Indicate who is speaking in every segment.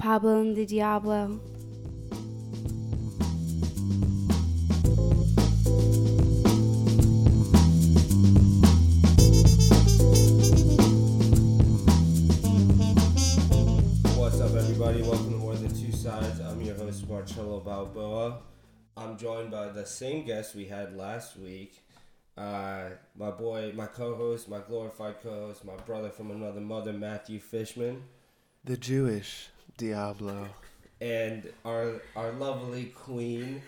Speaker 1: Pablo and the Diablo.
Speaker 2: What's up, everybody? Welcome to More Than Two Sides. I'm your host, Marcello Balboa. I'm joined by the same guest we had last week. Uh, my boy, my co host, my glorified co host, my brother from another mother, Matthew Fishman.
Speaker 3: The Jewish Diablo.
Speaker 2: And our, our lovely queen,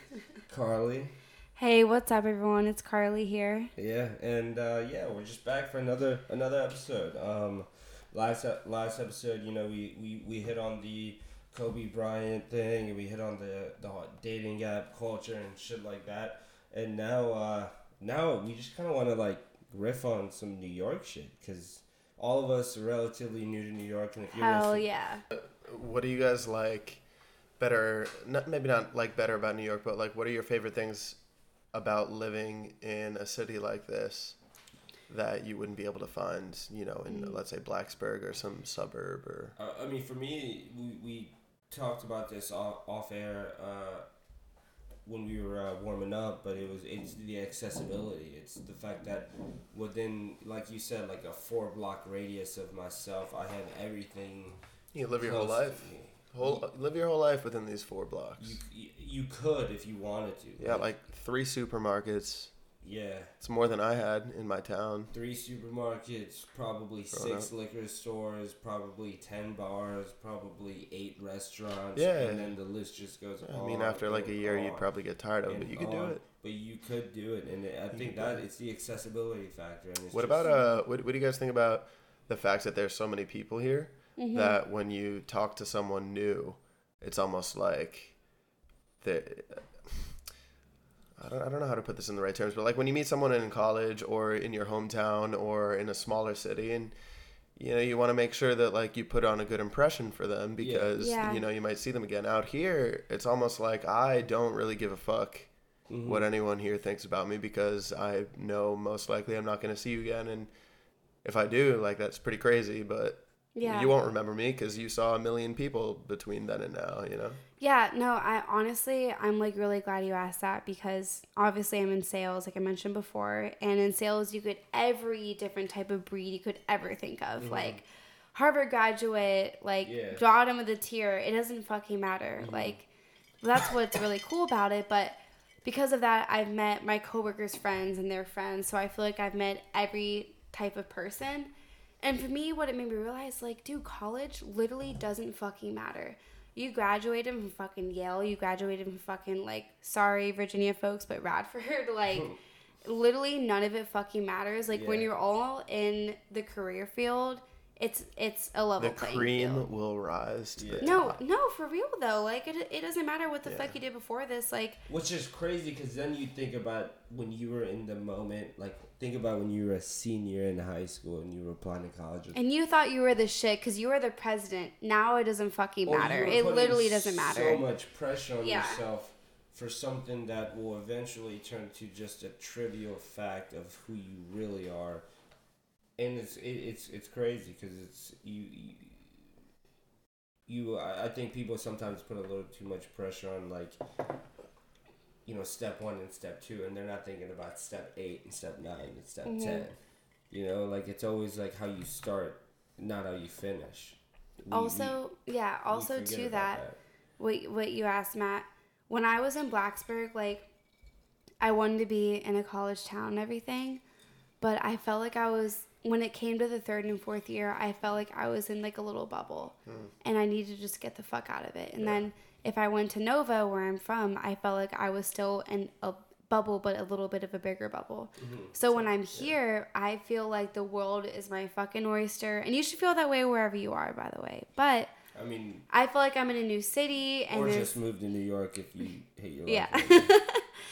Speaker 2: Carly.
Speaker 1: Hey, what's up, everyone? It's Carly here.
Speaker 2: Yeah, and uh, yeah, we're just back for another another episode. Um, last last episode, you know, we, we, we hit on the Kobe Bryant thing, and we hit on the the dating app culture and shit like that. And now, uh, now we just kind of want to like riff on some New York shit because all of us are relatively new to New York, and if you're
Speaker 1: Hell
Speaker 2: listening-
Speaker 1: yeah.
Speaker 3: What do you guys like better? Not maybe not like better about New York, but like what are your favorite things about living in a city like this that you wouldn't be able to find, you know, in let's say Blacksburg or some suburb or
Speaker 2: Uh, I mean, for me, we, we talked about this off, off air uh, when we were uh, warming up, but it was it's the accessibility. It's the fact that within, like you said, like a four block radius of myself, I have everything.
Speaker 3: You live your whole life. Whole live your whole life within these four blocks.
Speaker 2: You, you could if you wanted to.
Speaker 3: Yeah, like three supermarkets.
Speaker 2: yeah.
Speaker 3: It's more than I had in my town.
Speaker 2: Three supermarkets, probably
Speaker 3: Growing
Speaker 2: six liquor stores, probably ten bars, probably eight restaurants.
Speaker 3: Yeah.
Speaker 2: and then the list just goes
Speaker 3: I
Speaker 2: on.
Speaker 3: mean, after like a year, you'd probably get tired of it, but you could do it.
Speaker 2: But you could do it, and I think that it's the accessibility factor. And it's
Speaker 3: What about uh? What, what do you guys think about the fact that there's so many people here
Speaker 1: Mm-hmm.
Speaker 3: that when you talk to someone new, it's almost like they. I don't, I don't know how to put this in the right terms, but like when you meet someone in college or in your hometown or in a smaller city, and you know you want to make sure that like you put on a good impression for them because
Speaker 1: Yeah.
Speaker 3: you know you might see them again. Out here, it's almost like I don't really give a fuck
Speaker 2: Mhm.
Speaker 3: what anyone here thinks about me because I know most likely I'm not going to see you again. And if I do, like, that's pretty crazy, but
Speaker 1: Yeah.
Speaker 3: you won't remember me because you saw a million people between then and now, you know?
Speaker 1: Yeah, no, I honestly, I'm like really glad you asked that because obviously I'm in sales, like I mentioned before. And in sales, you get every different type of breed you could ever think of. Mm-hmm. Like Harvard graduate, like
Speaker 2: Yeah.
Speaker 1: bottom of the tier. It doesn't fucking matter. Mm-hmm. Like, that's what's really cool about it. But because of that, I've met my coworkers' friends and their friends. So I feel like I've met every type of person. And for me, what it made me realize, like, dude, college literally doesn't fucking matter. You graduated from fucking Yale. You graduated from fucking, like, sorry, Virginia folks, but Radford. Like, literally none of it fucking matters. Like, when you're all in the career field, it's it's a level
Speaker 3: The
Speaker 1: playing
Speaker 3: cream
Speaker 1: field.
Speaker 3: will rise to the
Speaker 2: Yeah.
Speaker 1: No,
Speaker 3: top.
Speaker 1: no, for real though. Like it, it doesn't matter what the
Speaker 3: Yeah.
Speaker 1: fuck you did before this. Like
Speaker 2: Which is crazy because then you think about when you were in the moment, like think about when you were a senior in high school and you were applying to college.
Speaker 1: And you thought you were the shit because you were the president. Now it doesn't fucking matter.
Speaker 2: were
Speaker 1: It literally doesn't matter.
Speaker 2: So much pressure on
Speaker 1: Yeah.
Speaker 2: yourself for something that will eventually turn to just a trivial fact of who you really are, and it's it, it's it's crazy because it's you. you you, I think people sometimes put a little too much pressure on like, you know, step one and step two, and they're not thinking about step eight and step nine and step
Speaker 1: Mhm.
Speaker 2: ten. You know, like it's always like how you start, not how you finish. We- we-
Speaker 1: also, yeah. Also, to
Speaker 2: about
Speaker 1: that, what what you asked, Matt. When I was in Blacksburg, like I wanted to be in a college town and everything, but I felt like I was when it came to the third and fourth year, I felt like I was in like a little bubble, and I needed to just get the fuck out of it. And
Speaker 2: Yeah.
Speaker 1: then if I went to Nova, where I'm from, I felt like I was still in a bubble, but a little bit of a bigger bubble.
Speaker 2: Mm-hmm.
Speaker 1: So when I'm here, I feel like the world is my fucking oyster, and you should feel that way wherever you are, by the way. But
Speaker 2: I mean,
Speaker 1: I feel like I'm in a new city, and
Speaker 2: or
Speaker 1: there's
Speaker 2: just move to New York if you hate your life. yeah,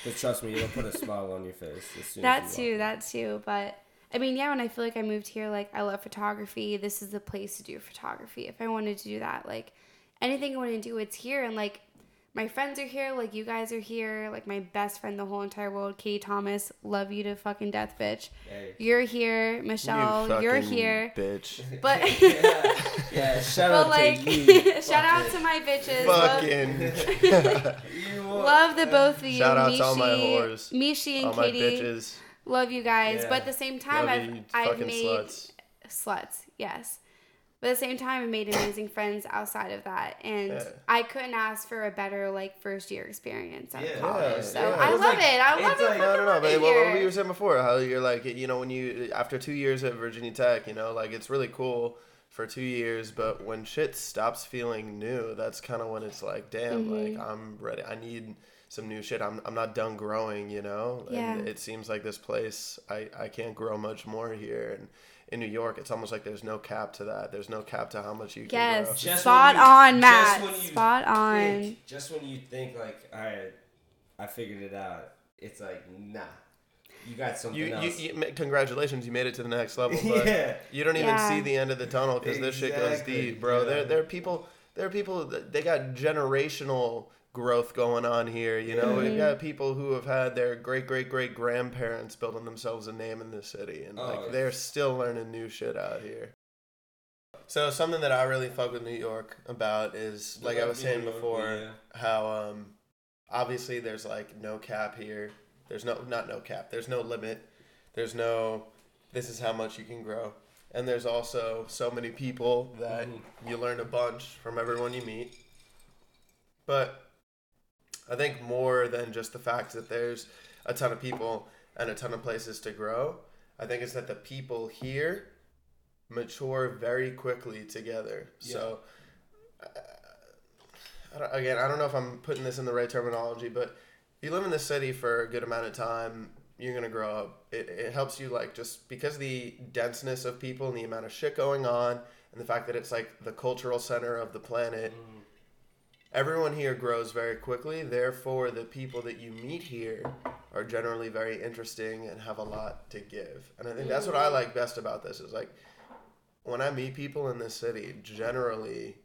Speaker 2: but trust me, it'll put a smile on your face. As soon
Speaker 1: that
Speaker 2: as you
Speaker 1: that too. But I mean, yeah, when I feel like I moved here, like I love photography. This is the place to do photography. If I wanted to do that, like anything I want to do, it's here. And like my friends are here, like you guys are here, like my best friend the whole entire world, Katie Thomas, love you to fucking death, bitch.
Speaker 2: Hey.
Speaker 1: You're here, Michelle, you are here.
Speaker 3: bitch.
Speaker 1: But
Speaker 2: yeah, yeah, shout
Speaker 1: but
Speaker 2: out
Speaker 1: like
Speaker 2: to you.
Speaker 1: shout out to my bitches. Love,
Speaker 3: Fucking
Speaker 2: You
Speaker 1: love the both of you.
Speaker 3: Shout out to all my
Speaker 1: Mishi-
Speaker 3: whores.
Speaker 1: Mishi and
Speaker 3: all my
Speaker 1: Katie. Love you guys.
Speaker 2: Yeah.
Speaker 1: But at the same time
Speaker 3: Love
Speaker 1: I've I've made
Speaker 3: sluts.
Speaker 1: sluts, yes. But at the same time, I made amazing friends outside of that, and
Speaker 3: Yeah.
Speaker 1: I couldn't ask for a better like first year experience out
Speaker 2: Yeah.
Speaker 1: of college. So
Speaker 3: yeah.
Speaker 1: I love
Speaker 2: like-
Speaker 1: it. I love it.
Speaker 2: like-
Speaker 3: No, no, no. But what, what you were saying before, how you're like, you know, when you after two years at Virginia Tech, you know, like it's really cool for two years, but when shit stops feeling new, that's kind of when it's like, damn,
Speaker 1: Mhm.
Speaker 3: like I'm ready. I need some new shit. I'm I'm not done growing, you know.
Speaker 1: Yeah.
Speaker 3: And it seems like this place, I I can't grow much more here, and. In New York, it's almost like there's no cap to that. There's no cap to how much you can grow.
Speaker 1: Yes, spot
Speaker 2: you-
Speaker 1: on,
Speaker 2: just
Speaker 1: Matt.
Speaker 2: when you
Speaker 1: Spot on.
Speaker 2: just when you think like, all right, I figured it out, it's like, nah, you got something
Speaker 3: You, you,
Speaker 2: else.
Speaker 3: you, ma- congratulations, you made it to the next level. But
Speaker 2: yeah,
Speaker 3: You don't even
Speaker 1: Yeah.
Speaker 3: see the end of the tunnel because this shit goes deep, bro.
Speaker 2: yeah.
Speaker 3: There, there are people. There are people. that- They got generational growth going on here. You know, we've got people who have had their great great great grandparents building themselves a name in this city, and
Speaker 2: Oh,
Speaker 3: like
Speaker 2: yeah.
Speaker 3: they're still learning new shit out here. So something that I really fuck with New York about is like I was saying before
Speaker 2: Yeah.
Speaker 3: how um obviously there's like no cap here. There's no not no cap. There's no limit. There's no this is how much you can grow. And there's also so many people that
Speaker 2: Mhm.
Speaker 3: you learn a bunch from everyone you meet. But I think more than just the fact that there's a ton of people and a ton of places to grow, I think it's that the people here mature very quickly together. So I don't, again, I don't know if I'm putting this in the right terminology, but if you live in the city for a good amount of time, you're gonna grow up. It, it helps you like just because the denseness of people and the amount of shit going on, and the fact that it's like the cultural center of the planet.
Speaker 2: Mhm.
Speaker 3: Everyone here grows very quickly. Therefore, the people that you meet here are generally very interesting and have a lot to give. And I think that's what I mm-hmm. like best about this is like when I meet people in this city, generally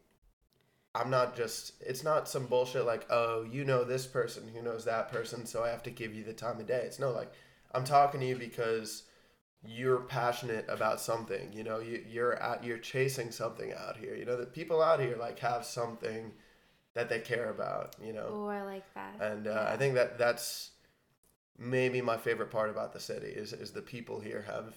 Speaker 3: I'm not just it's not some bullshit like, "Oh, you know this person who knows that person, so I have to give you the time of day." It's no like I'm talking to you because you're passionate about something. You know, you you're at you're chasing something out here. You know, the people out here like have something that they care about, you know.
Speaker 1: Oh, I like that.
Speaker 3: And uh,
Speaker 1: Yeah.
Speaker 3: I think that that's maybe my favorite part about the city is is the people here have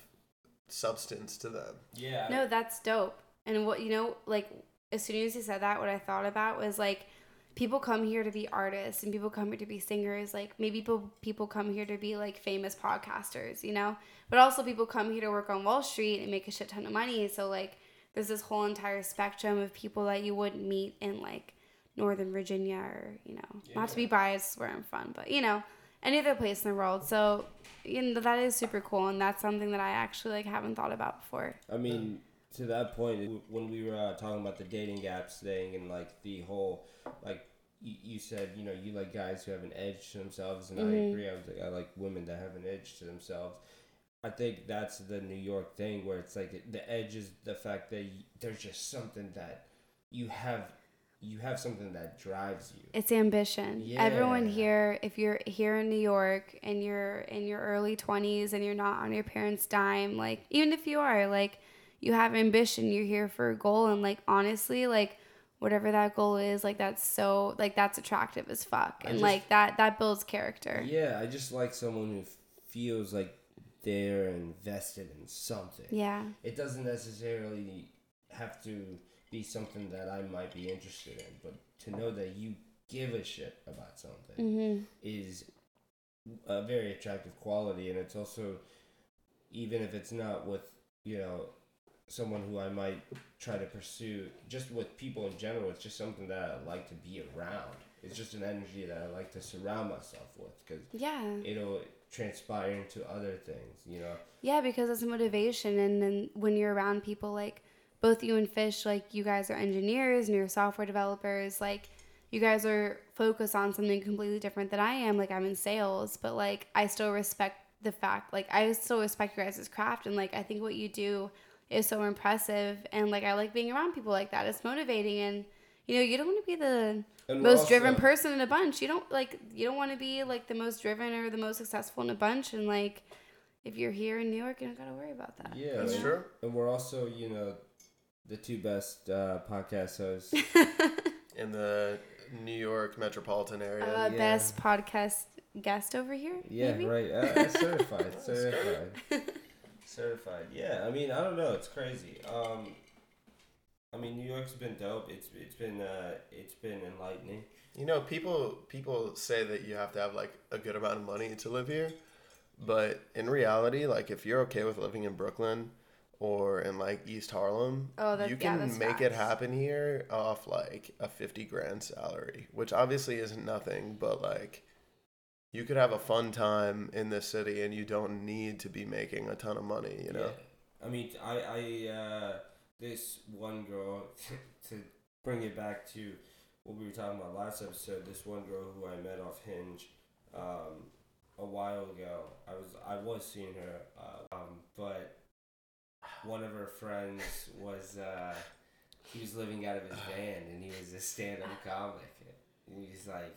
Speaker 3: substance to them.
Speaker 2: Yeah.
Speaker 1: No, that's dope. And what you know, like as soon as you said that, what I thought about was like people come here to be artists and people come here to be singers. Like maybe people people come here to be like famous podcasters, you know. But also people come here to work on Wall Street and make a shit ton of money. So like there's this whole entire spectrum of people that you wouldn't meet in like Northern Virginia or you know, not to be biased where I'm from, but you know, any other place in the world. So you know that is super cool, and that's something that I actually like haven't thought about before.
Speaker 2: I mean, to that point, when we were uh, talking about the dating gaps thing and like the whole, like you, you said, you know, you like guys who have an edge to themselves, and I
Speaker 1: Mhm.
Speaker 2: agree. I, was like, I like women that have an edge to themselves. I think that's the New York thing where it's like the edge is the fact that y there's just something that you have, you have something that drives you.
Speaker 1: It's ambition. Everyone here, if you're here in New York and you're in your early 20s and you're not on your parents' dime, like, even if you are, like, you have ambition, you're here for a goal. And, like, honestly, like, whatever that goal is, like, that's so, like, that's attractive as fuck. And,
Speaker 2: just-
Speaker 1: like, that, that builds character.
Speaker 2: Yeah, I just like someone who feels like they're invested in something.
Speaker 1: Yeah.
Speaker 2: it doesn't necessarily have to be something that I might be interested in, but to know that you give a shit about something
Speaker 1: Mm-hmm.
Speaker 2: is a very attractive quality, and it's also even if it's not with you know someone who I might try to pursue, just with people in general, it's just something that I like to be around. It's just an energy that I like to surround myself with because
Speaker 1: Yeah.
Speaker 2: it'll transpire into other things, you know.
Speaker 1: Yeah, because it's motivation, and then when you're around people like both you and Fish, like you guys are engineers and you're software developers, like you guys are focused on something completely different than I am. Like I'm in sales, but like I still respect the fact, like I still respect your guys' craft, and like I think what you do is so impressive, and like I like being around people like that. It's motivating, and you know, you don't want to be the
Speaker 2: And
Speaker 1: most driven person in a bunch. You don't like you don't want to be like the most driven or the most successful in a bunch. And like, if you're here in New York, you don't gotta worry about that.
Speaker 2: Yeah,
Speaker 3: That's true.
Speaker 2: And we're also, you know, the two best uh, podcast hosts.
Speaker 3: In the New York metropolitan area.
Speaker 1: Uh,
Speaker 2: Yeah.
Speaker 1: Best podcast guest over here.
Speaker 2: Yeah,
Speaker 1: maybe?
Speaker 2: right. Uh, uh, certified, certified, certified. Yeah, I mean, I don't know. It's crazy. Um, I mean, New York's been dope. It's it's been uh, it's been enlightening.
Speaker 3: You know, people people say that you have to have like a good amount of money to live here, but in reality, like if you're okay with living in Brooklyn or in like East Harlem,
Speaker 1: Oh, that-
Speaker 3: you
Speaker 1: yeah,
Speaker 3: can
Speaker 1: that's
Speaker 3: make it happen here off like a 50 grand salary, which obviously isn't nothing, but like you could have a fun time in this city and you don't need to be making a ton of money, you know.
Speaker 2: Yeah. I mean, I I uh, this one girl to bring it back to what we were talking about last episode. This one girl who I met off Hinge, um, a while ago. I was I was seeing her, uh, um, but one of her friends was uh, he was living out of his van and he was a stand-up comic. And he's like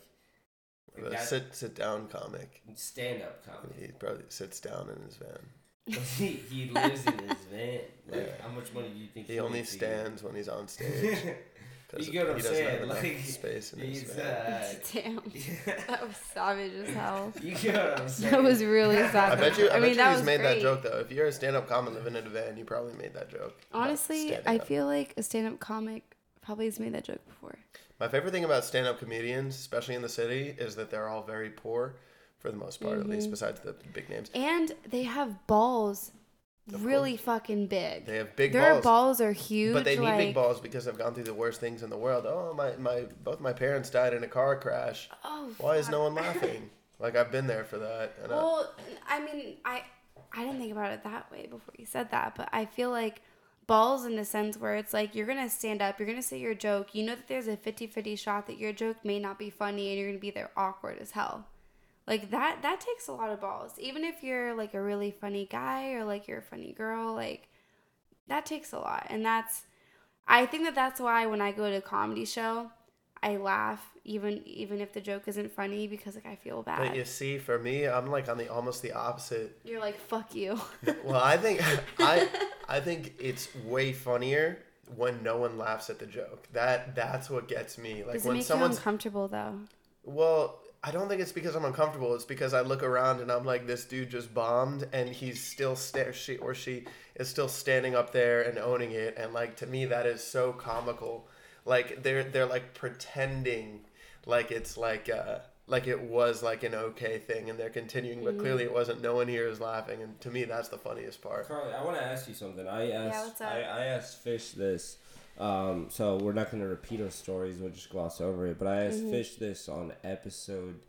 Speaker 2: that-
Speaker 3: sit sit down comic.
Speaker 2: stand-up comic.
Speaker 3: He probably sits down in his van.
Speaker 2: he, he lives in his van. Like,
Speaker 3: Yeah.
Speaker 2: how much money do you think
Speaker 3: He only
Speaker 2: a year?
Speaker 3: stands when he's on stage. 'cause
Speaker 2: You get what I'm
Speaker 3: doesn't have
Speaker 2: saying, like,
Speaker 3: space in his
Speaker 2: He's,
Speaker 3: van.
Speaker 2: uh,
Speaker 1: Damn, that was savage as hell.
Speaker 2: you get what I'm saying?
Speaker 1: That was really savage.
Speaker 3: I
Speaker 1: savage.
Speaker 3: bet you. I, bet
Speaker 1: mean,
Speaker 3: you
Speaker 1: that
Speaker 3: he's
Speaker 1: was
Speaker 3: made that
Speaker 1: great.
Speaker 3: joke though. If you're a stand-up comic living in a van, you probably made that joke. about
Speaker 1: Honestly,
Speaker 3: standing
Speaker 1: I
Speaker 3: up.
Speaker 1: feel like a stand-up comic probably has made that joke before.
Speaker 3: My favorite thing about stand-up comedians, especially in the city, is that they're all very poor, for the most part, at least,
Speaker 1: Mm-hmm.
Speaker 3: besides the big names.
Speaker 1: And they have balls
Speaker 3: Of
Speaker 1: really fucking big.
Speaker 3: They have big balls.
Speaker 1: Their
Speaker 3: balls,
Speaker 1: balls are huge.
Speaker 3: but they need
Speaker 1: like,
Speaker 3: big balls because they've gone through the worst things in the world. Oh, my, my, both my parents died in a car crash.
Speaker 1: Oh,
Speaker 3: Why is no one laughing? like I've been there for that. And I,
Speaker 1: Well, I mean, I I didn't think about it that way before you said that, but I feel like balls in the sense where it's like you're gonna stand up, you're gonna say your joke, you know that there's a 50-50 shot that your joke may not be funny and you're gonna be there awkward as hell. Like that that takes a lot of balls. Even if you're like a really funny guy or like you're a funny girl, like that takes a lot. And that's I think that that's why when I go to a comedy show, I laugh even even if the joke isn't funny because like I feel bad.
Speaker 3: but you see, for me, I'm like on the almost the opposite
Speaker 1: You're like, fuck you.
Speaker 3: well, I think I I think it's way funnier when no one laughs at the joke. That that's what gets me. Like
Speaker 1: Does it
Speaker 3: when
Speaker 1: make
Speaker 3: someone's
Speaker 1: you uncomfortable though?
Speaker 3: well, I don't think it's because I'm uncomfortable. It's because I look around and I'm like, this dude just bombed, and he's still sta- she or she is still standing up there and owning it. And like to me, that is so comical. Like they're they're like pretending like it's like uh like it was like an okay thing, and they're continuing, but clearly it wasn't. No one here is laughing, and to me, that's the funniest part.
Speaker 2: Carly, I want to ask you something. I asked,
Speaker 1: what's up?
Speaker 2: I, I asked Fish this. Um, so we're not going to repeat our stories. We'll just gloss over it. But I asked
Speaker 1: Mhm.
Speaker 2: Fish this on episode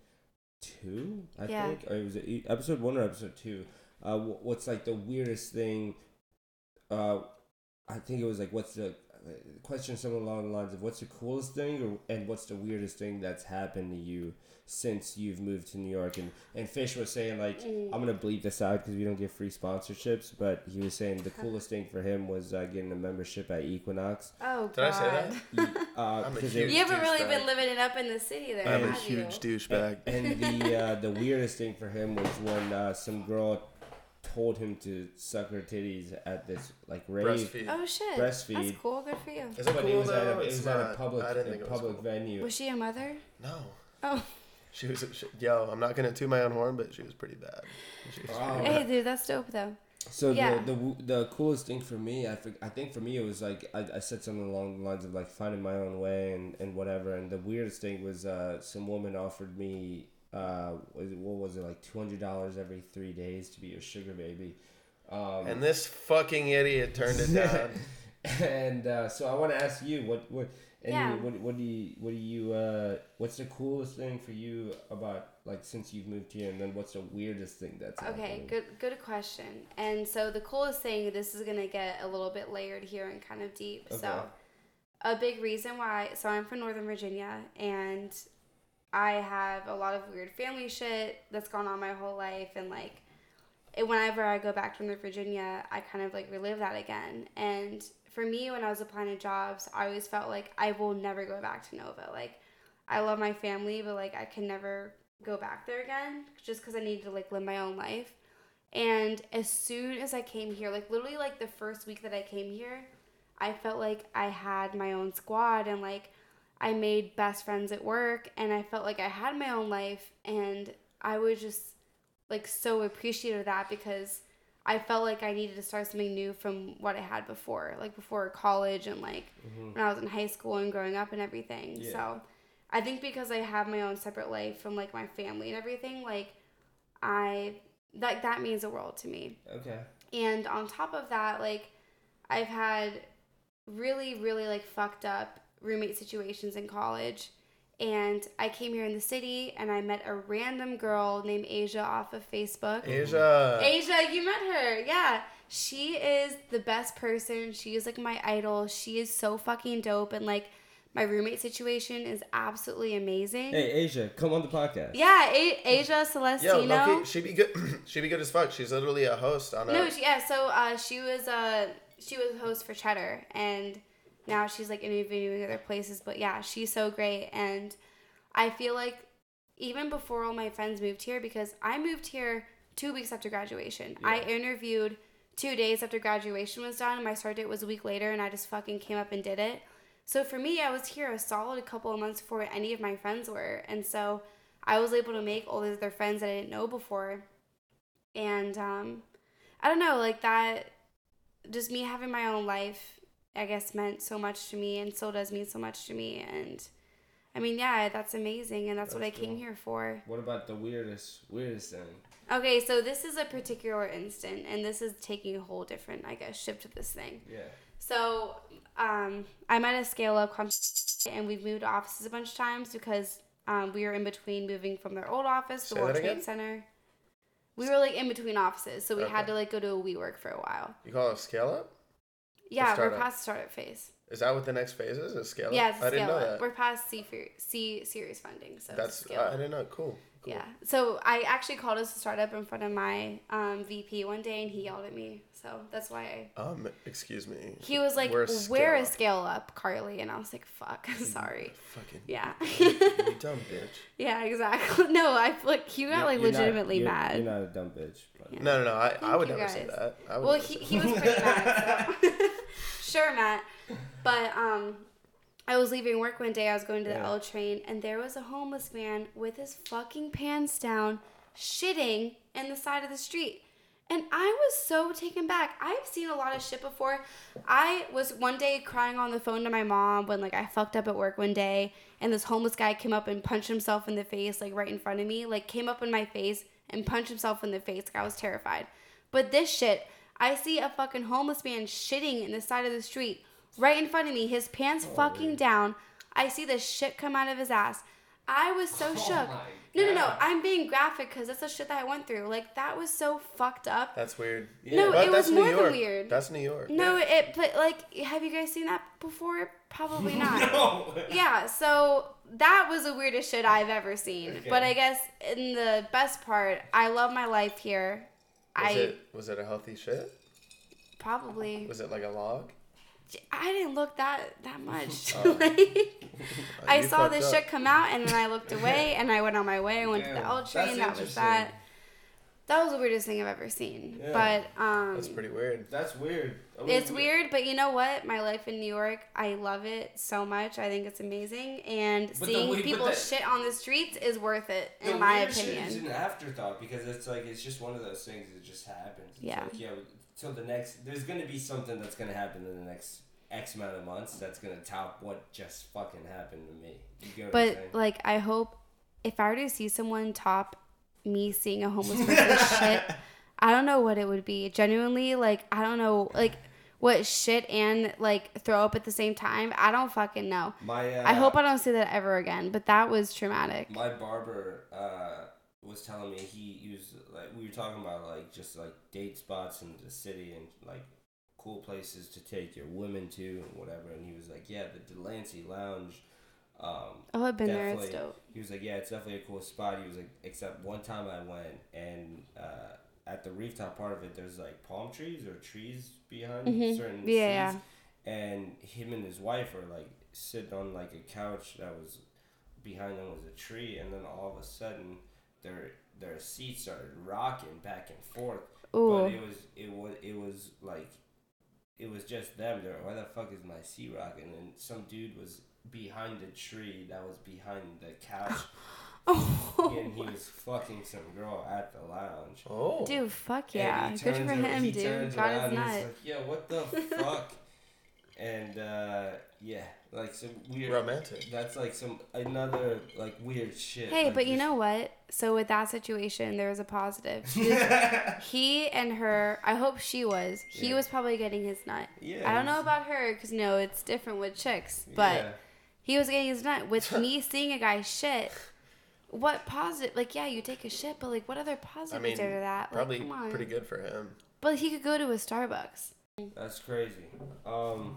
Speaker 2: two, I
Speaker 1: Yeah.
Speaker 2: think, or was it e- episode one or episode two? Uh, what's like the weirdest thing? Uh, I think it was like, what's the question? Something along the lines of, what's the coolest thing, or and what's the weirdest thing that's happened to you since you've moved to New York? And and Fish was saying like,
Speaker 1: Mm.
Speaker 2: I'm gonna bleep this out because we don't get free sponsorships. But he was saying the coolest thing for him was uh, getting a membership at Equinox.
Speaker 1: Oh
Speaker 3: Did I say that?
Speaker 2: Uh,
Speaker 3: I'm a
Speaker 2: 'cause
Speaker 3: huge
Speaker 1: You haven't really
Speaker 3: douchebag.
Speaker 1: been living it up in the city there,
Speaker 3: I'm a huge
Speaker 1: you?
Speaker 3: douchebag.
Speaker 2: And the uh, the weirdest thing for him was when uh, some girl told him to suck her titties at this like rave.
Speaker 3: Breastfeed.
Speaker 1: Oh shit.
Speaker 2: Breastfeed.
Speaker 1: That's cool. Good for you.
Speaker 3: Is it
Speaker 2: But
Speaker 3: cool
Speaker 2: it was at a, it
Speaker 3: It's
Speaker 2: was at a public
Speaker 3: I didn't
Speaker 2: a
Speaker 3: think it was
Speaker 2: public
Speaker 3: cool.
Speaker 2: venue.
Speaker 1: Was she a mother?
Speaker 3: No.
Speaker 1: Oh.
Speaker 3: She was, she, yo, I'm not gonna toot my own horn, but she was pretty bad. Was
Speaker 2: Wow.
Speaker 3: pretty
Speaker 1: Hey,
Speaker 3: bad.
Speaker 1: dude, that's dope though.
Speaker 2: So
Speaker 1: Yeah.
Speaker 2: the, the the coolest thing for me, I, think- I think for me it was like I, I said something along the lines of like finding my own way and, and whatever. And the weirdest thing was uh, some woman offered me uh, what was it like two hundred dollars every three days to be her sugar baby. Um,
Speaker 3: And this fucking idiot turned it down.
Speaker 2: and uh, so I want to ask you what what and
Speaker 1: Yeah.
Speaker 2: what what do you what do you uh, what's the coolest thing for you about like since you've moved here, and then what's the weirdest thing that's
Speaker 1: Okay,
Speaker 2: happened?
Speaker 1: good good question. And so the coolest thing, this is gonna get a little bit layered here and kind of deep.
Speaker 2: Okay.
Speaker 1: So a big reason why so I'm from Northern Virginia and I have a lot of weird family shit that's gone on my whole life and like it, whenever I go back to Northern Virginia, I kind of like relive that again. And for me, when I was applying to jobs, I always felt like I will never go back to Nova. Like, I love my family, but like I can never go back there again just because I needed to like live my own life. And as soon as I came here, like literally like the first week that I came here, I felt like I had my own squad and like I made best friends at work and I felt like I had my own life and I was just like so appreciative of that because I felt like I needed to start something new from what I had before, like before college and like
Speaker 2: Mhm.
Speaker 1: when I was in high school and growing up and everything.
Speaker 2: Yeah.
Speaker 1: So I think because I have my own separate life from like my family and everything, like I that that means the world to me.
Speaker 2: Okay.
Speaker 1: And on top of that, like I've had really, really like fucked up roommate situations in college. And I came here in the city and I met a random girl named Asia off of Facebook.
Speaker 3: Asia.
Speaker 1: Asia, you met her. Yeah. She is the best person. She is like my idol. She is so fucking dope. And like my roommate situation is absolutely amazing.
Speaker 2: Hey, Asia, come on the podcast.
Speaker 1: Yeah, a- Asia
Speaker 3: Yo,
Speaker 1: Celestino.
Speaker 3: Loki, she'd be good. she'd be good as fuck. She's literally a host on a.
Speaker 1: No, she, yeah. So uh, she was uh, she was a host for Cheddar, and now she's like interviewing other places. But yeah, she's so great, and I feel like even before all my friends moved here, because I moved here two weeks after graduation. I interviewed two days after graduation was done, and my start date was a week later, and I just fucking came up and did it. So for me, I was here a solid couple of months before any of my friends were, and so I was able to make all these other friends that I didn't know before, and um, I don't know, like that. Just me having my own life, I guess, meant so much to me, and still does mean so much to me. And I mean, yeah, that's amazing, and that's, what I
Speaker 2: That's
Speaker 1: came here for.
Speaker 2: What about the weirdest, weirdest thing?
Speaker 1: Okay, so this is a particular instant, and this is taking a whole different, I guess, shift of this thing.
Speaker 2: Yeah.
Speaker 1: So, um, I'm at a scale up company, and we've moved offices a bunch of times because um, we were in between moving from their old office the
Speaker 3: Say
Speaker 1: World Trade? Center. We were like in between offices, so we had to like go to a WeWork for a while.
Speaker 3: You call it a scale up?
Speaker 1: Yeah, we're past the startup phase.
Speaker 3: Is that what the next phase is? A scale up?
Speaker 1: Yeah, it's a
Speaker 3: I didn't know
Speaker 1: up.
Speaker 3: that.
Speaker 1: We're past C C series funding, so
Speaker 3: That's
Speaker 1: it's a
Speaker 3: I didn't know. Cool. cool.
Speaker 1: Yeah. So I actually called us a startup in front of my um, VP one day, and he yelled at me. So that's why I.
Speaker 3: Um, excuse me.
Speaker 1: He was like,
Speaker 3: We're
Speaker 1: "We're a
Speaker 3: scale-up."
Speaker 1: Carly," and I was like, "Fuck, sorry."
Speaker 3: Fucking.
Speaker 1: Yeah.
Speaker 3: you dumb bitch.
Speaker 1: yeah, exactly. No, I like he got like
Speaker 2: You're not-
Speaker 1: legitimately
Speaker 2: you're-
Speaker 1: mad.
Speaker 2: You're not a dumb bitch. But
Speaker 1: Yeah.
Speaker 3: No, no, no. I, I would
Speaker 1: you,
Speaker 3: never say that. I would
Speaker 1: well, he,
Speaker 3: say
Speaker 1: he was pretty mad. So. sure, Matt. But um, I was leaving work one day. I was going to the
Speaker 2: Yeah.
Speaker 1: L train, and there was a homeless man with his fucking pants down, shitting in the side of the street. And I was so taken back. I've seen a lot of shit before. I was one day crying on the phone to my mom when like I fucked up at work one day and this homeless guy came up and punched himself in the face like right in front of me. Like came up in my face and punched himself in the face. Like I was terrified. But this shit, I see a fucking homeless man shitting in the side of the street right in front of me. His pants fucking down. I see the shit come out of his ass. I was so oh
Speaker 2: shook.
Speaker 1: No, no, no. I'm being graphic because that's the shit that I went through. Like that was so fucked up.
Speaker 3: That's weird.
Speaker 1: No,
Speaker 3: But
Speaker 1: it was more than weird.
Speaker 3: That's New York.
Speaker 1: No, it but like have you guys seen that before? Probably not.
Speaker 2: No.
Speaker 1: Yeah, so that was the weirdest shit I've ever seen.
Speaker 2: Okay.
Speaker 1: But I guess in the best part, I love my life here.
Speaker 3: Was
Speaker 1: I
Speaker 3: it was it a healthy shit?
Speaker 1: probably
Speaker 3: Was it like a log?
Speaker 1: I didn't look that that much.
Speaker 3: Oh.
Speaker 1: Like, oh,
Speaker 3: I
Speaker 1: saw
Speaker 3: fucked
Speaker 1: this
Speaker 3: up.
Speaker 1: shit come out and then I looked away and I went on my way. I went to the
Speaker 2: Damn,
Speaker 1: L
Speaker 2: that's
Speaker 1: train. That was that. That was the weirdest thing I've ever seen.
Speaker 2: Yeah.
Speaker 1: But um
Speaker 3: That's pretty weird.
Speaker 2: That's weird.
Speaker 1: It's weird, but you know what? My life in New York, I love it so much. I think it's amazing, and
Speaker 2: But
Speaker 1: seeing
Speaker 2: but
Speaker 1: people
Speaker 2: that-
Speaker 1: shit on the streets is worth it, in my
Speaker 2: weird shit is an afterthought because it's like it's just one of those things that just happens. It's
Speaker 1: Yeah.
Speaker 2: Like, yeah. Till the next, there's gonna be something that's gonna happen in the next X amount of months that's gonna top what just fucking happened to me. You get what I'm
Speaker 1: But like, I hope if I were to see someone top me seeing a homeless person shit, I don't know what it would be. Genuinely, like, I don't know, like. What shit and like throw up at the same time? I don't fucking know.
Speaker 2: my uh,
Speaker 1: I hope I don't see that ever again. But that was traumatic.
Speaker 2: my barber uh, was telling me he, was like we were talking about like just like date spots in the city and like cool places to take your women to and whatever and he was like yeah the Delancey Lounge um,
Speaker 1: Oh, I've been there. It's dope.
Speaker 2: he was like yeah it's definitely a cool spot he was like except one time I went and uh, at the rooftop part of it there's like palm trees or trees behind
Speaker 1: Mhm.
Speaker 2: certain
Speaker 1: Yeah,
Speaker 2: seats and him and his wife are like sitting on like a couch that was behind them was a tree, and then all of a sudden their their seats started rocking back and forth.
Speaker 1: Ooh.
Speaker 2: But it was it was it was like it was just them. They're why the fuck is my seat rocking? And some dude was behind the tree that was behind the couch,
Speaker 1: Oh.
Speaker 2: and he was fucking some girl at the lounge.
Speaker 3: Oh.
Speaker 1: Dude, fuck
Speaker 2: And
Speaker 1: yeah. Good for him,
Speaker 2: he
Speaker 1: dude. God is
Speaker 2: and he's like, yo, what the fuck? And uh, yeah, like some weird.
Speaker 3: Romantic.
Speaker 2: That's like some another like weird shit.
Speaker 1: Hey,
Speaker 2: like
Speaker 1: but you know what? So with that situation, there was a positive. Was- he and her, I hope she was. He
Speaker 2: Yeah.
Speaker 1: was probably getting his nut.
Speaker 2: Yeah,
Speaker 1: I don't know about her because, no, it's different with chicks. But
Speaker 2: Yeah.
Speaker 1: He was getting his nut. With me seeing a guy shit, what positive? Like, yeah, you take a shit, but like, what other
Speaker 3: I
Speaker 1: positives
Speaker 3: mean,
Speaker 1: are there to that? Like,
Speaker 3: probably
Speaker 1: come on.
Speaker 3: pretty good for him.
Speaker 1: But he could go to a Starbucks.
Speaker 2: That's crazy. Um,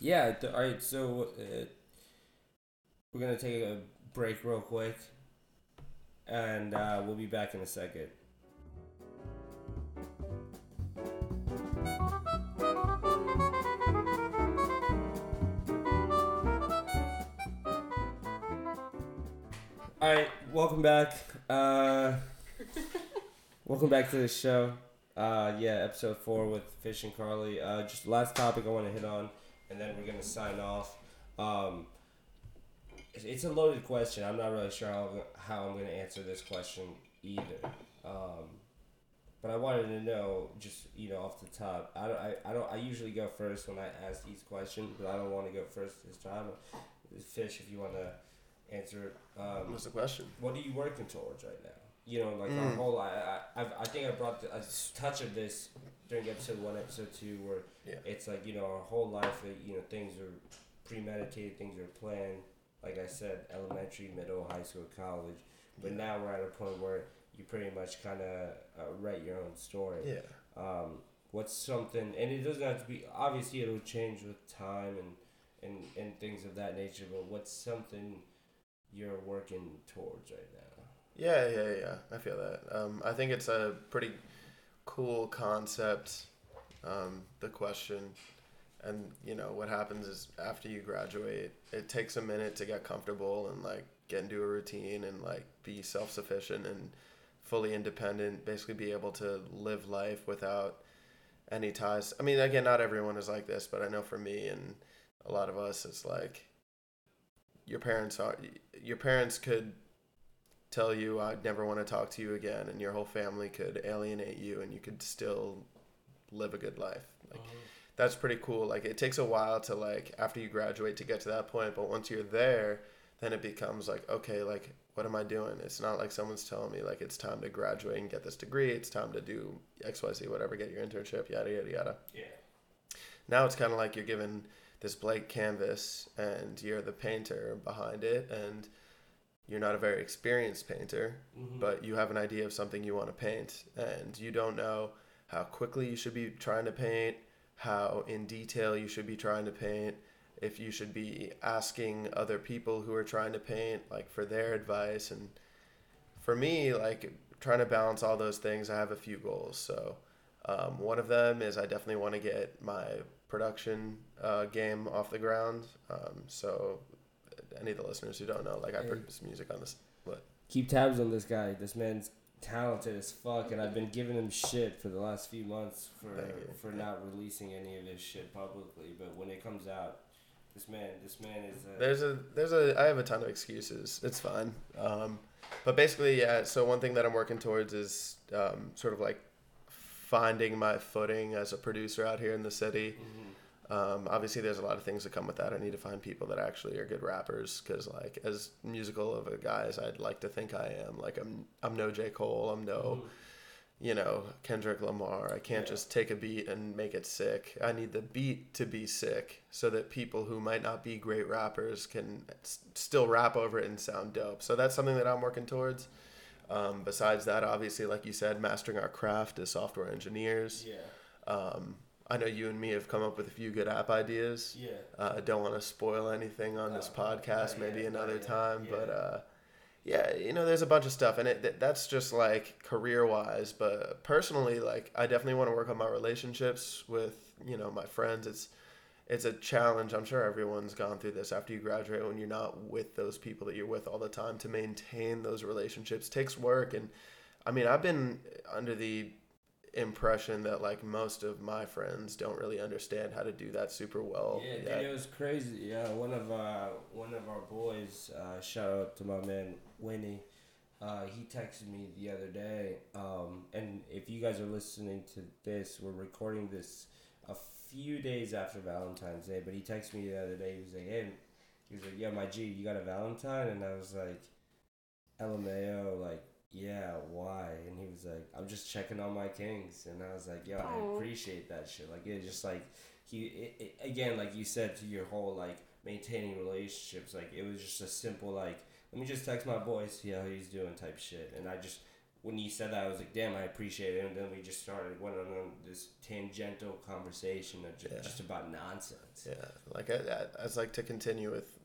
Speaker 2: yeah. Th- all right. So uh, we're gonna take a break real quick, and uh, we'll be back in a second. All right, welcome back. Uh, welcome back to the show. Uh, yeah, episode four with Fish and Carly. Uh, just last topic I want to hit on, and then we're gonna sign off. Um, it's- a loaded question. I'm not really sure how how I'm gonna answer this question either. Um, but I wanted to know, just you know, off the top. I don't. I, I don't. I usually go first when I ask these questions, but I don't want to go first this time. Fish, if you want to answer. Um,
Speaker 3: What's the question?
Speaker 2: what are you working towards right now? You know, like our
Speaker 3: Mm.
Speaker 2: whole. I, I, I've- think I brought the, a touch of this during episode one, episode two, where
Speaker 3: Yeah.
Speaker 2: it's like you know our whole life. uh, You know, things are premeditated, things are planned. Like I said, elementary, middle, high school, college. But
Speaker 3: Yeah.
Speaker 2: now we're at a point where you pretty much kind of uh, write your own story.
Speaker 3: Yeah.
Speaker 2: Um, what's something, and it doesn't have to be. Obviously, it'll change with time and and and things of that nature. But what's something you're working towards right now?
Speaker 3: Yeah, yeah, yeah. I feel that. Um, I think it's a pretty cool concept. Um, the question, and you know what happens is after you graduate, it takes a minute to get comfortable and like get into a routine and like be self sufficient and fully independent. Basically, be able to live life without any ties. I mean, again, not everyone is like this, but I know for me and a lot of us, it's like your parents are your parents could tell you I'd never want to talk to you again and your whole family could alienate you and you could still live a good life. Like uh-huh. that's pretty cool. Like it takes a while to like after you graduate to get to that point, but once you're there, then it becomes like okay, like what am I doing? It's not like someone's telling me like it's time to graduate and get this degree. It's time to do XYZ whatever, get your internship, yada yada yada.
Speaker 2: Yeah.
Speaker 3: Now it's kind of like you're given this blank canvas and you're the painter behind it and you're not a very experienced painter,
Speaker 2: Mhm.
Speaker 3: but you have an idea of something you want to paint and you don't know how quickly you should be trying to paint, how in detail you should be trying to paint, if you should be asking other people who are trying to paint like for their advice and for me like trying to balance all those things, I have a few goals. So um, one of them is I definitely want to get my production uh, game off the ground. Um, so any of the listeners who don't know, like I
Speaker 2: Hey.
Speaker 3: produce music on this. What?
Speaker 2: Keep tabs on this guy. This man's talented as fuck, and I've been giving him shit for the last few months for for not releasing any of his shit publicly. But when it comes out, this man, this man is. Uh,
Speaker 3: There's a there's a I have a ton of excuses. It's fine. Um, but basically, yeah. So one thing that I'm working towards is um, sort of like finding my footing as a producer out here in the city.
Speaker 2: mhm.
Speaker 3: Um, obviously, there's a lot of things that come with that. I need to find people that actually are good rappers because, like, as musical of a guy as I'd like to think I am, like, I'm I'm no J Cole. I'm no,
Speaker 2: Mhm.
Speaker 3: you know, Kendrick Lamar. I can't
Speaker 2: Yeah.
Speaker 3: just take a beat and make it sick. I need the beat to be sick so that people who might not be great rappers can s- still rap over it and sound dope. So that's something that I'm working towards. Um, besides that, obviously, like you said, mastering our craft as software engineers.
Speaker 2: Yeah.
Speaker 3: Um, I know you and me have come up with a few good app ideas.
Speaker 2: Yeah.
Speaker 3: Uh, I don't want to spoil anything on this
Speaker 2: Oh,
Speaker 3: podcast. Maybe
Speaker 2: yet,
Speaker 3: another time.
Speaker 2: Yeah.
Speaker 3: But uh, yeah, you know, there's a bunch of stuff, and it th- that's just like career wise. But personally, like I definitely want to work on my relationships with you know my friends. It's it's a challenge. I'm sure everyone's gone through this after you graduate when you're not with those people that you're with all the time to maintain those relationships takes work and I mean, I've been under the impression that like most of my friends don't really understand how to do that super well.
Speaker 2: Yeah,
Speaker 3: yet.
Speaker 2: dude, it was crazy. Yeah, one of uh, one of our boys, uh, shout out to my man Winnie. Uh, he texted me the other day, um, and if you guys are listening to this, we're recording this a few days after Valentine's Day. But he texted me the other day. He was like, "Hey," he was like, "Yeah, my G, you got a Valentine?" And I was like, "LMAO, like." Yeah, why? And he was like, I'm just checking on my kings. And I was like, yo, I appreciate that shit. Like, it just like, he it, it, again like you said to your whole like maintaining relationships like it was just a simple like let me just text my boy see how he's doing type shit and i just when you said that i was like damn i appreciate it and then we just started went on this tangential conversation of ju-
Speaker 3: Yeah.
Speaker 2: just about nonsense
Speaker 3: Yeah, like I, I, I'd like to continue with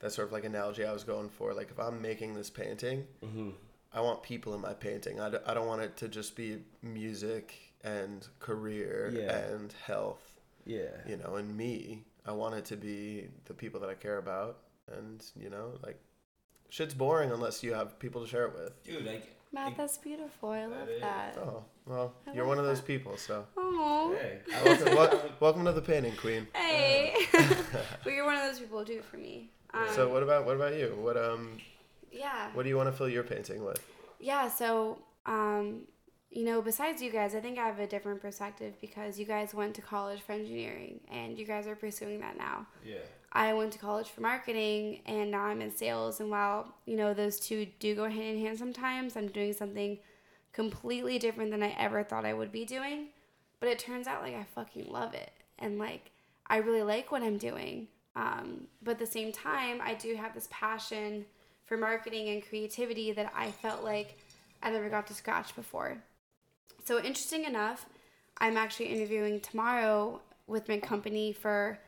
Speaker 3: that sort of like analogy I was going for. Like if I'm making this painting,
Speaker 2: mm-hmm.
Speaker 3: I want people in my painting. I, d- I don't want it to just be music and career
Speaker 2: Yeah.
Speaker 3: and health,
Speaker 2: yeah
Speaker 3: you know, and me. I want it to be the people that I care about, and you know, like shit's boring unless you have people to share it with.
Speaker 2: dude like
Speaker 1: Matt, that's beautiful. I love
Speaker 2: That is.
Speaker 1: that.
Speaker 3: Oh well,
Speaker 1: I
Speaker 3: you're one of those
Speaker 1: that.
Speaker 3: people. So
Speaker 1: Oh.
Speaker 2: hey
Speaker 3: welcome, wel- welcome to the painting queen.
Speaker 1: Hey. well, you're one of those people. Do it for me. Um,
Speaker 3: so what about what about you? What um
Speaker 1: Yeah.
Speaker 3: what do you want to fill your painting with?
Speaker 1: Yeah, so um, you know, besides you guys, I think I have a different perspective because you guys went to college for engineering and you guys are pursuing that now.
Speaker 2: yeah
Speaker 1: I went to college for marketing and now I'm in sales and while, you know, those two do go hand in hand sometimes, I'm doing something completely different than I ever thought I would be doing. But it turns out like I fucking love it and like I really like what I'm doing. Um, but at the same time, I do have this passion for marketing and creativity that I felt like I never got to scratch before. So interesting enough, I'm actually interviewing tomorrow with my company for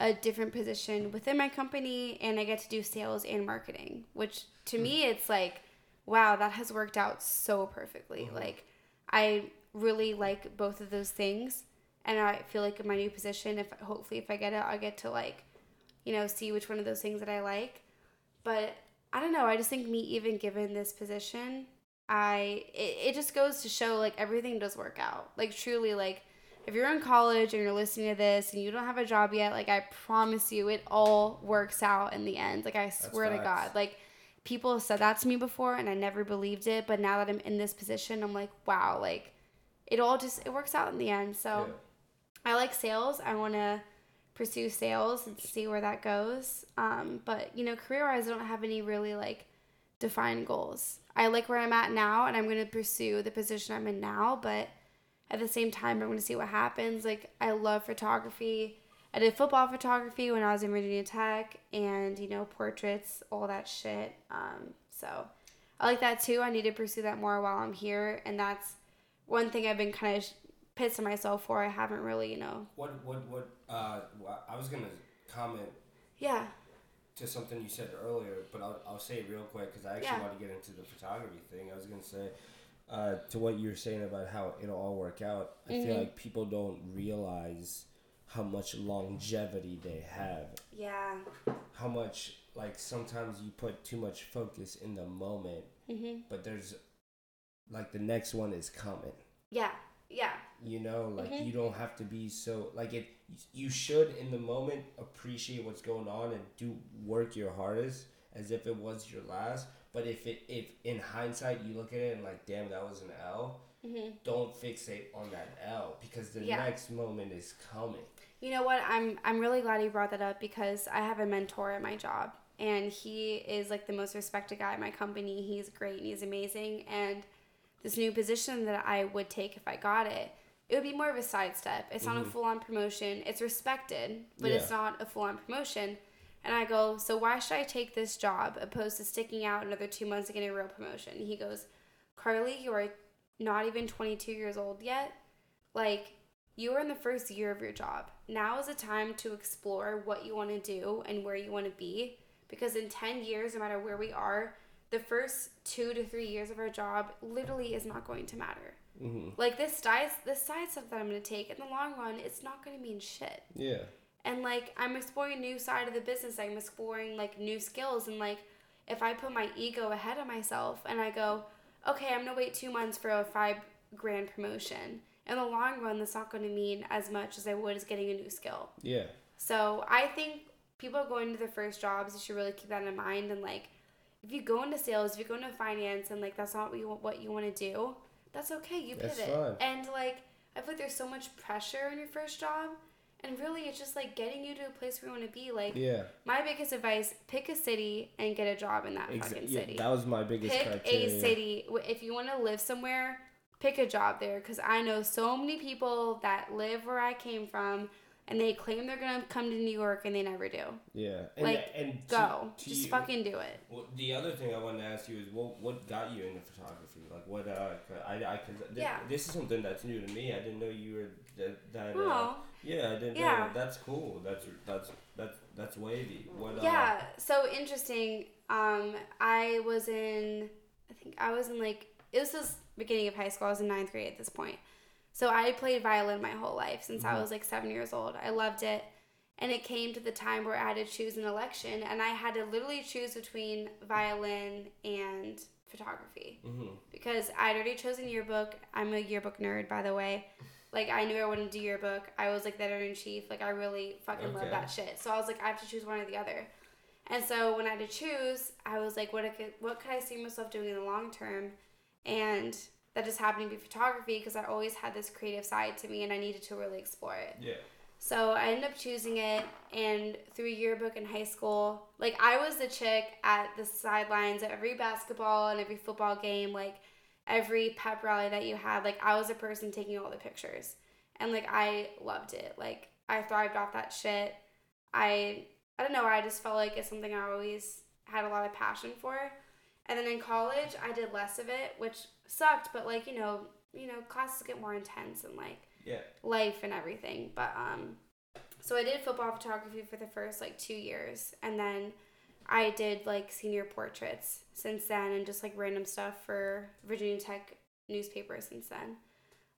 Speaker 1: a different position within my company and I get to do sales and marketing, which to me hmm. it's like wow, that has worked out so perfectly. Mm-hmm. Like I really like both of those things and I feel like in my new position if hopefully if I get it, I'll get to like you know, see which one of those things that I like. But I don't know, I just think me even given this position, I it, it just goes to show like everything does work out. Like truly like if you're in college and you're listening to this and you don't have a job yet, like I promise you it all works out in the end. Like I swear to
Speaker 2: facts.
Speaker 1: God. Like people have said that to me before and I never believed it, but now that I'm in this position, I'm like, wow, like it all just it works out in the end. So
Speaker 2: yeah.
Speaker 1: I like sales. I want to pursue sales and see where that goes. Um, but you know, career wise, I don't have any really like defined goals. I like where I'm at now, and I'm going to pursue the position I'm in now. But at the same time, I'm going to see what happens. Like I love photography. I did football photography when I was in Virginia Tech, and you know, portraits, all that shit. Um, so I like that too. I need to pursue that more while I'm here, and that's one thing I've been kind of pissed at myself for. I haven't really, you know,
Speaker 2: what what what uh i was gonna comment
Speaker 1: yeah.
Speaker 2: to something you said earlier, but I'll, I'll say it real quick because I actually
Speaker 1: Yeah.
Speaker 2: want to get into the photography thing. I was gonna say uh, to what you're saying about how it'll all work out. I feel
Speaker 1: Mhm.
Speaker 2: like people don't realize how much longevity they have.
Speaker 1: Yeah.
Speaker 2: How much like sometimes you put too much focus in the moment,
Speaker 1: Mhm.
Speaker 2: but there's like the next one is coming.
Speaker 1: Yeah. Yeah.
Speaker 2: You know, like
Speaker 1: Mhm.
Speaker 2: you don't have to be so like it. You should in the moment appreciate what's going on and do work your hardest as if it was your last. But if it if in hindsight you look at it and like, damn, that was an L.
Speaker 1: Mhm.
Speaker 2: Don't fixate on that L because the
Speaker 1: Yeah.
Speaker 2: next moment is coming.
Speaker 1: You know what? I'm I'm really glad you brought that up because I have a mentor at my job and he is like the most respected guy at my company. He's great and he's amazing and this new position that I would take if I got it, it would be more of a sidestep. It's not a full on promotion. It's respected, but it's not a full on promotion. And I go, so why should I take this job opposed to sticking out another two months to get a real promotion? And he goes, Carly, you are not even 22 years old yet. Like, you are in the first year of your job. Now is the time to explore what you want to do and where you want to be. Because in 10 years, no matter where we are, the first two to three years of our job literally is not going to matter.
Speaker 2: Mm-hmm.
Speaker 1: Like this side, this side stuff that I'm going to take in the long run, it's not going to mean shit.
Speaker 2: Yeah.
Speaker 1: And like I'm exploring a new side of the business. I'm exploring like new skills and like if I put my ego ahead of myself and I go, okay, I'm gonna wait two months for a five grand promotion. In the long run, that's not going to mean as much as I would as getting a new skill.
Speaker 2: Yeah.
Speaker 1: So I think people going to their first jobs, you should really keep that in mind. And like, if you go into sales, if you go into finance, and like that's not what you what you want to do, that's okay. You
Speaker 2: That's
Speaker 1: pivot.
Speaker 2: fine.
Speaker 1: And like, I feel like there's so much pressure in your first job, and really, it's just like getting you to a place where you want to be. Like,
Speaker 2: Yeah.
Speaker 1: my biggest advice: pick a city and get a job in that
Speaker 2: Exa-
Speaker 1: fucking
Speaker 2: yeah,
Speaker 1: city.
Speaker 2: that was my biggest
Speaker 1: pick
Speaker 2: criteria.
Speaker 1: a city. If you want to live somewhere, pick a job there. Because I know so many people that live where I came from, and they claim they're gonna come to New York, and they never do.
Speaker 2: Yeah. And,
Speaker 1: Like,
Speaker 2: and to-
Speaker 1: Go,
Speaker 2: to
Speaker 1: just
Speaker 2: you-
Speaker 1: fucking do it.
Speaker 2: Well, the other thing I wanted to ask you is what what got you into photography? Like what uh I I cause th-
Speaker 1: Yeah.
Speaker 2: this is something that's new to me. I didn't know you were that that uh,
Speaker 1: Oh,
Speaker 2: yeah I didn't
Speaker 1: Yeah.
Speaker 2: know that's cool. That's that's that's that's wavy. What uh,
Speaker 1: yeah. So interesting. Um, I was in, I think I was in like it was just beginning of high school. I was in ninth grade at this point. So I played violin my whole life since I
Speaker 2: Mhm.
Speaker 1: was like seven years old. I loved it. And it came to the time where I had to choose an election, and I had to literally choose between violin and photography
Speaker 2: Mm-hmm.
Speaker 1: because I'd already chosen yearbook. I'm a yearbook nerd, by the way. Like I knew I wanted to do yearbook. I was like the editor in chief. Like I really fucking love that shit. So I was like, I have to choose one or the other. And so when I had to choose, I was like, what I could, what could I see myself doing in the long term? And that just happened to be photography because I always had this creative side to me, and I needed to really explore it.
Speaker 2: Yeah.
Speaker 1: So I ended up choosing it, and through yearbook in high school, like I was the chick at the sidelines at every basketball and every football game, like every pep rally that you had. Like I was the person taking all the pictures, and like I loved it. Like I thrived off that shit. I I don't know. I just felt like it's something I always had a lot of passion for. And then in college, I did less of it, which sucked. But like you know, you know, classes get more intense and like
Speaker 2: Yeah.
Speaker 1: life and everything. But um, so I did football photography for the first like two years, and then I did like senior portraits since then, and just like random stuff for Virginia Tech newspaper since then.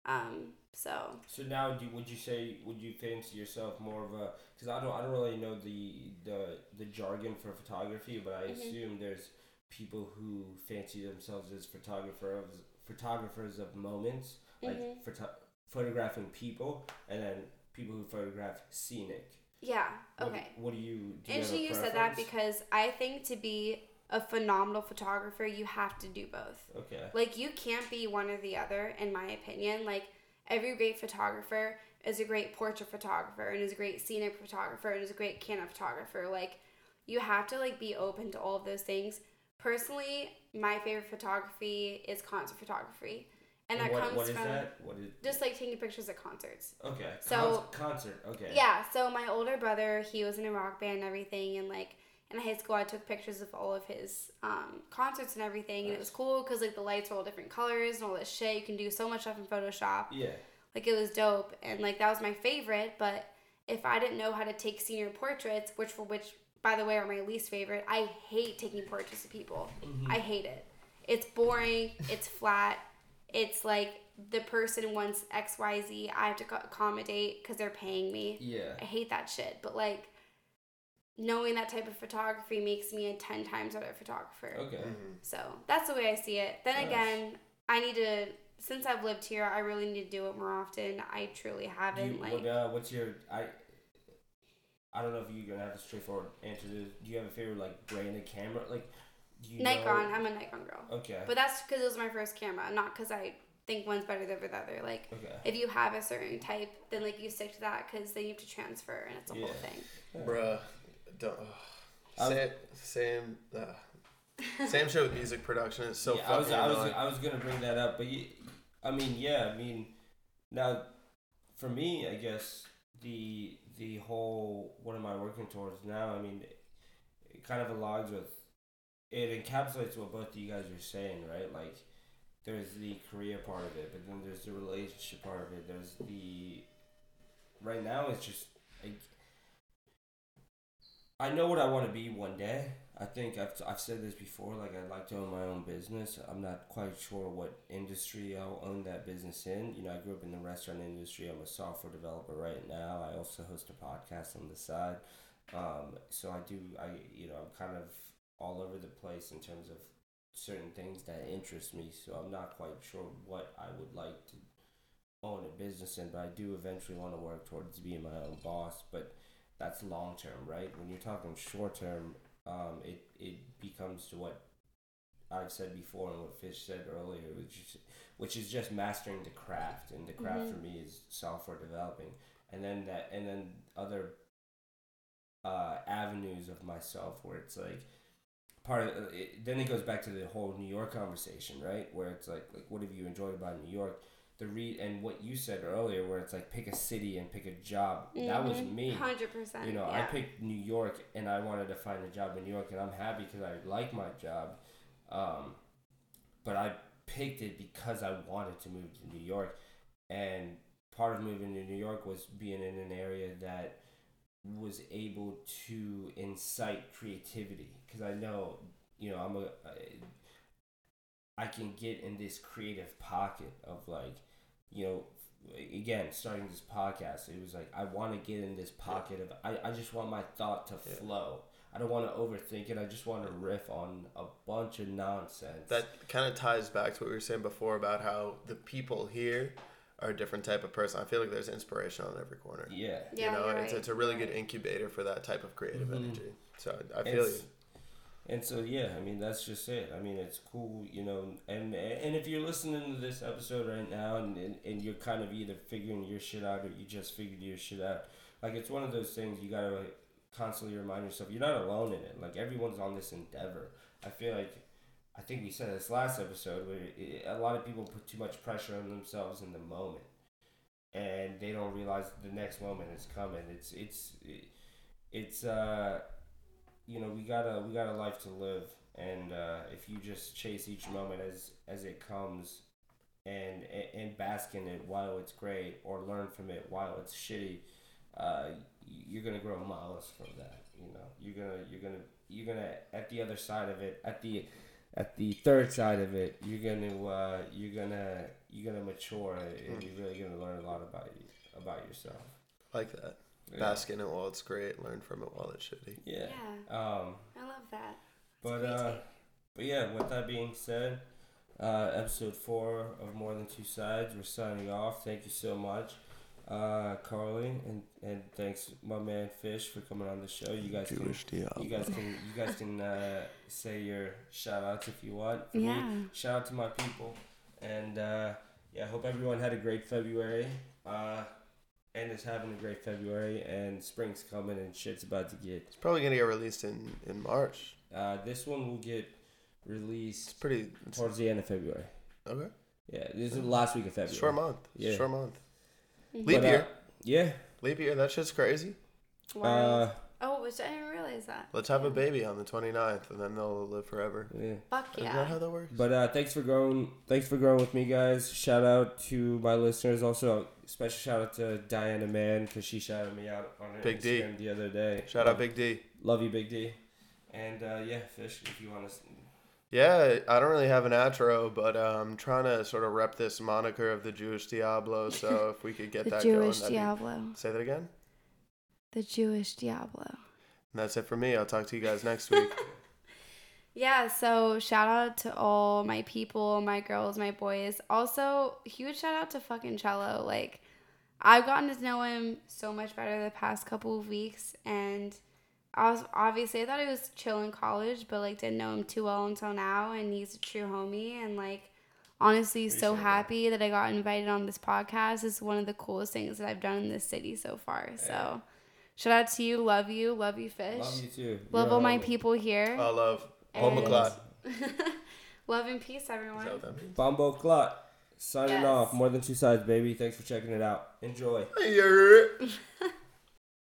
Speaker 1: Um, so
Speaker 2: So now, do, would you say would you fancy yourself more of a? Because I don't I don't really know the the the jargon for photography, but I
Speaker 1: Mhm.
Speaker 2: assume there's people who fancy themselves as photographers photographers of moments, like
Speaker 1: Mhm.
Speaker 2: photo- photographing people, and then people who photograph scenic.
Speaker 1: yeah, okay.
Speaker 2: What do you? Do you have
Speaker 1: Interesting you said that because I think to be a phenomenal photographer, you have to do both.
Speaker 2: Okay.
Speaker 1: Like you can't be one or the other, in my opinion. Like every great photographer is a great portrait photographer and is a great scenic photographer and is a great camera photographer. Like you have to like be open to all of those things. Personally, my favorite photography is concert photography. And that
Speaker 2: what,
Speaker 1: comes
Speaker 2: what
Speaker 1: from
Speaker 2: that? What is?
Speaker 1: just like taking pictures at concerts.
Speaker 2: Okay.
Speaker 1: So-
Speaker 2: Con- concert. Okay.
Speaker 1: Yeah, so my older brother, he was in a rock band and everything, and like in high school, I took pictures of all of his um, concerts and everything, and it was cool because like the lights were all different colors and all this shit. You can do so much stuff in Photoshop.
Speaker 2: Yeah.
Speaker 1: Like it was dope, and like that was my favorite. But if I didn't know how to take senior portraits, which for which by the way are my least favorite, I hate taking portraits of people.
Speaker 2: Mhm.
Speaker 1: I hate it. It's boring. It's flat. It's like the person wants X Y Z. I have to accommodate because they're paying me.
Speaker 2: Yeah.
Speaker 1: I hate that shit. But like knowing that type of photography makes me a ten times better photographer.
Speaker 2: Okay.
Speaker 3: Mhm.
Speaker 1: So that's the way I see it. Then
Speaker 2: Nice.
Speaker 1: again, I need to. Since I've lived here, I really need to do it more often. I truly haven't.
Speaker 2: you,
Speaker 1: like,
Speaker 2: what, uh, what's your I? I don't know if you're gonna have a straightforward answer to this. Do you have a favorite like brand of camera? Like, do you
Speaker 1: Nikon.
Speaker 2: Know?
Speaker 1: I'm a Nikon girl.
Speaker 2: Okay.
Speaker 1: But that's because it was my first camera, not because I think one's better than the other. Like,
Speaker 2: okay.
Speaker 1: if you have a certain type, then like you stick to that because then you have to transfer, and it's a whole
Speaker 2: Yeah.
Speaker 1: thing.
Speaker 3: Bruh, don't.
Speaker 2: I was-
Speaker 3: Same, same, uh, same shit with music production. It's so
Speaker 2: yeah, I was I was. I was gonna bring that up, but you, I mean, yeah, I mean, now, for me, I guess the the whole what am I working towards now? I mean, it, it kind of aligns with it encapsulates what both of you guys are saying, right? Like, there's the career part of it, but then there's the relationship part of it. There's the right now it's just I know what I want to be one day. I think I've, I've said this before. Like I'd like to own my own business. I'm not quite sure what industry I'll own that business in. You know, I grew up in the restaurant industry. I'm a software developer right now. I also host a podcast on the side. Um, so I do. I you know I'm kind of all over the place in terms of certain things that interest me. So I'm not quite sure what I would like to own a business in, but I do eventually want to work towards being my own boss. But that's long term, right? When you're talking short term, um, it it becomes to what I've said before and what Fish said earlier, which is which is just mastering the craft, and the craft
Speaker 1: Mhm.
Speaker 2: for me is software developing, and then that and then other uh, avenues of myself where it's like part of it, then it goes back to the whole New York conversation, right? Where it's like like what have you enjoyed about New York? The re and what you said earlier, where it's like pick a city and pick a job. That was me.
Speaker 1: Mm-hmm. Hundred percent.
Speaker 2: You know, I picked New York and I wanted to find a job in New York, and I'm happy because I like my job. Um, but I picked it because I wanted to move to New York, and part of moving to New York was being in an area that was able to incite creativity because I know, you know, I'm a. I, I can get in this creative pocket of like, you know, again starting this podcast it was like i want to get in this pocket of I, I just want my thought to
Speaker 3: Yeah.
Speaker 2: flow i don't want to overthink it i just want to riff on a bunch of nonsense
Speaker 3: That kind of ties back to what we were saying before about how the people here are a different type of person. I feel like there's inspiration on every corner.
Speaker 2: yeah
Speaker 1: Yeah,
Speaker 3: you know,
Speaker 1: you're
Speaker 3: it's,
Speaker 1: right.
Speaker 3: it's a really good incubator for that type of creative
Speaker 2: Mhm.
Speaker 3: energy. So I I feel
Speaker 2: It's-
Speaker 3: you.
Speaker 2: And so yeah i mean that's just it. I mean it's cool you know and and if you're listening to this episode right now and, and, and you're kind of either figuring your shit out or you just figured your shit out like it's one of those things you gotta constantly remind yourself you're not alone in it. Like everyone's on this endeavor. I feel like i think we said this last episode where it, a lot of people put too much pressure on themselves in the moment and they don't realize the next moment is coming. It's it's it's uh you know we got a we got a life to live. And uh, if you just chase each moment as as it comes and and, bask in it while it's great or learn from it while it's shitty uh, you're gonna grow miles from that you know. You're gonna you're gonna you're gonna at the other side of it at the at the third side of it you're gonna uh, you're gonna you're gonna mature and you're really gonna learn a lot about you about yourself.
Speaker 3: Like that.
Speaker 2: Yeah.
Speaker 3: Bask in it while it's great. Learn from it while it's shitty.
Speaker 2: yeah.
Speaker 1: Yeah,
Speaker 2: um
Speaker 1: I love that.
Speaker 2: But
Speaker 1: It's a
Speaker 2: uh, but yeah, with that being said, uh, episode four of More Than Two Sides, we're signing off. Thank you so much, uh, Carly, and and thanks my man Fish for coming on the show. You guys can you guys can you guys can uh, say your shout outs if you want. For
Speaker 1: Yeah.
Speaker 2: Me, shout out to my people, and uh, yeah, I hope everyone had a great February. Uh, and is having a great February, and spring's coming, and shit's about to get.
Speaker 3: It's probably gonna get released in in March.
Speaker 2: Uh, this one will get released.
Speaker 3: It's
Speaker 2: released
Speaker 3: pretty. It's,
Speaker 2: towards the end of February.
Speaker 3: okay.
Speaker 2: Yeah, this is the last week of February.
Speaker 3: Short month.
Speaker 2: Yeah.
Speaker 3: Short month.
Speaker 1: Mhm.
Speaker 3: Leap
Speaker 2: But, uh,
Speaker 3: year.
Speaker 2: Yeah.
Speaker 3: Leap year. That shit's crazy.
Speaker 1: Wow.
Speaker 2: Uh,
Speaker 1: oh, which I didn't realize that.
Speaker 3: Let's have a baby on the 29th, and then they'll live forever.
Speaker 2: yeah.
Speaker 1: Fuck yeah.
Speaker 3: Is that how that works?
Speaker 2: But uh, thanks for growing. Thanks for growing with me, guys. Shout out to my listeners. Also, special shout out to Diana Mann because she shouted me out on her
Speaker 3: Big D.
Speaker 2: Instagram the other day.
Speaker 3: Shout out Big D.
Speaker 2: Love you, Big D. And uh, yeah, Fish, if you want to.
Speaker 3: Yeah, I don't really have an outro, but I'm trying to sort of rep this moniker of the Jewish Diablo. So if we could get
Speaker 1: The
Speaker 3: that
Speaker 1: Jewish
Speaker 3: going, that'd be-
Speaker 1: Diablo.
Speaker 3: say that again.
Speaker 1: The Jewish Diablo.
Speaker 3: And that's it for me. I'll talk to you guys next week.
Speaker 1: Yeah, so shout out to all my people, my girls, my boys. Also, huge shout out to fucking Cello. Like, I've gotten to know him so much better the past couple of weeks, and I was obviously I thought he was chill in college, but like didn't know him too well until now, and he's a true homie, and like honestly so
Speaker 2: Appreciate that.
Speaker 1: happy that I got invited on this podcast. It's one of the coolest things that I've done in this city so far. So, shout out to you, love you, love you, fish,
Speaker 2: Love you too.
Speaker 1: love
Speaker 2: You're
Speaker 1: all my people here.
Speaker 3: I love
Speaker 1: And-
Speaker 3: Homoclad.
Speaker 1: Love and peace, everyone.
Speaker 3: that what?
Speaker 2: Bombo Clot. Signing
Speaker 1: Yes.
Speaker 2: off. More than two sides, baby. Thanks for checking it out. Enjoy.
Speaker 3: Yeah.